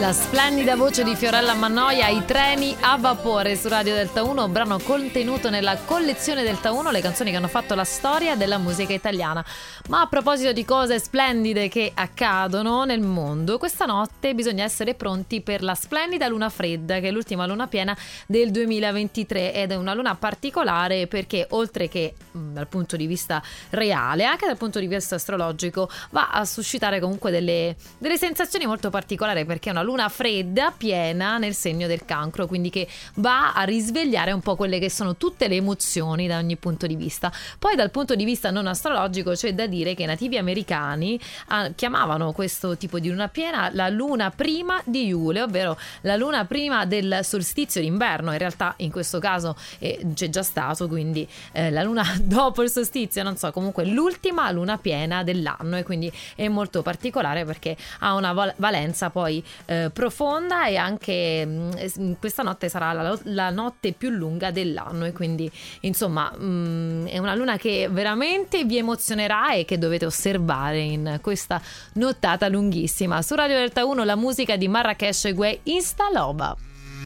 La splendida voce di Fiorella Mannoia, I treni a vapore su Radio Delta 1, brano contenuto nella collezione Delta 1, le canzoni che hanno fatto la storia della musica italiana. Ma a proposito di cose splendide che accadono nel mondo, questa notte bisogna essere pronti per la splendida luna fredda, che è l'ultima luna piena del 2023 ed è una luna particolare perché oltre che mm, dal punto di vista reale, anche dal punto di vista astrologico, va a suscitare comunque delle, delle sensazioni molto particolari perché è una luna luna fredda piena nel segno del cancro, quindi che va a risvegliare un po' quelle che sono tutte le emozioni da ogni punto di vista. Poi dal punto di vista non astrologico c'è da dire che i nativi americani ah, chiamavano questo tipo di luna piena la luna prima di Iule, ovvero la luna prima del solstizio d'inverno. In realtà in questo caso eh, c'è già stato, quindi eh, la luna dopo il solstizio, non so, comunque l'ultima luna piena dell'anno e quindi è molto particolare perché ha una val- valenza poi eh, eh, profonda e anche mh, mm, questa notte sarà la, la, notte più lunga dell'anno e quindi insomma mh, mm, è una luna che veramente vi emozionerà e che dovete osservare in questa nottata lunghissima. Su Radio Delta 1 la musica di Marrakesh Gue Instaloba.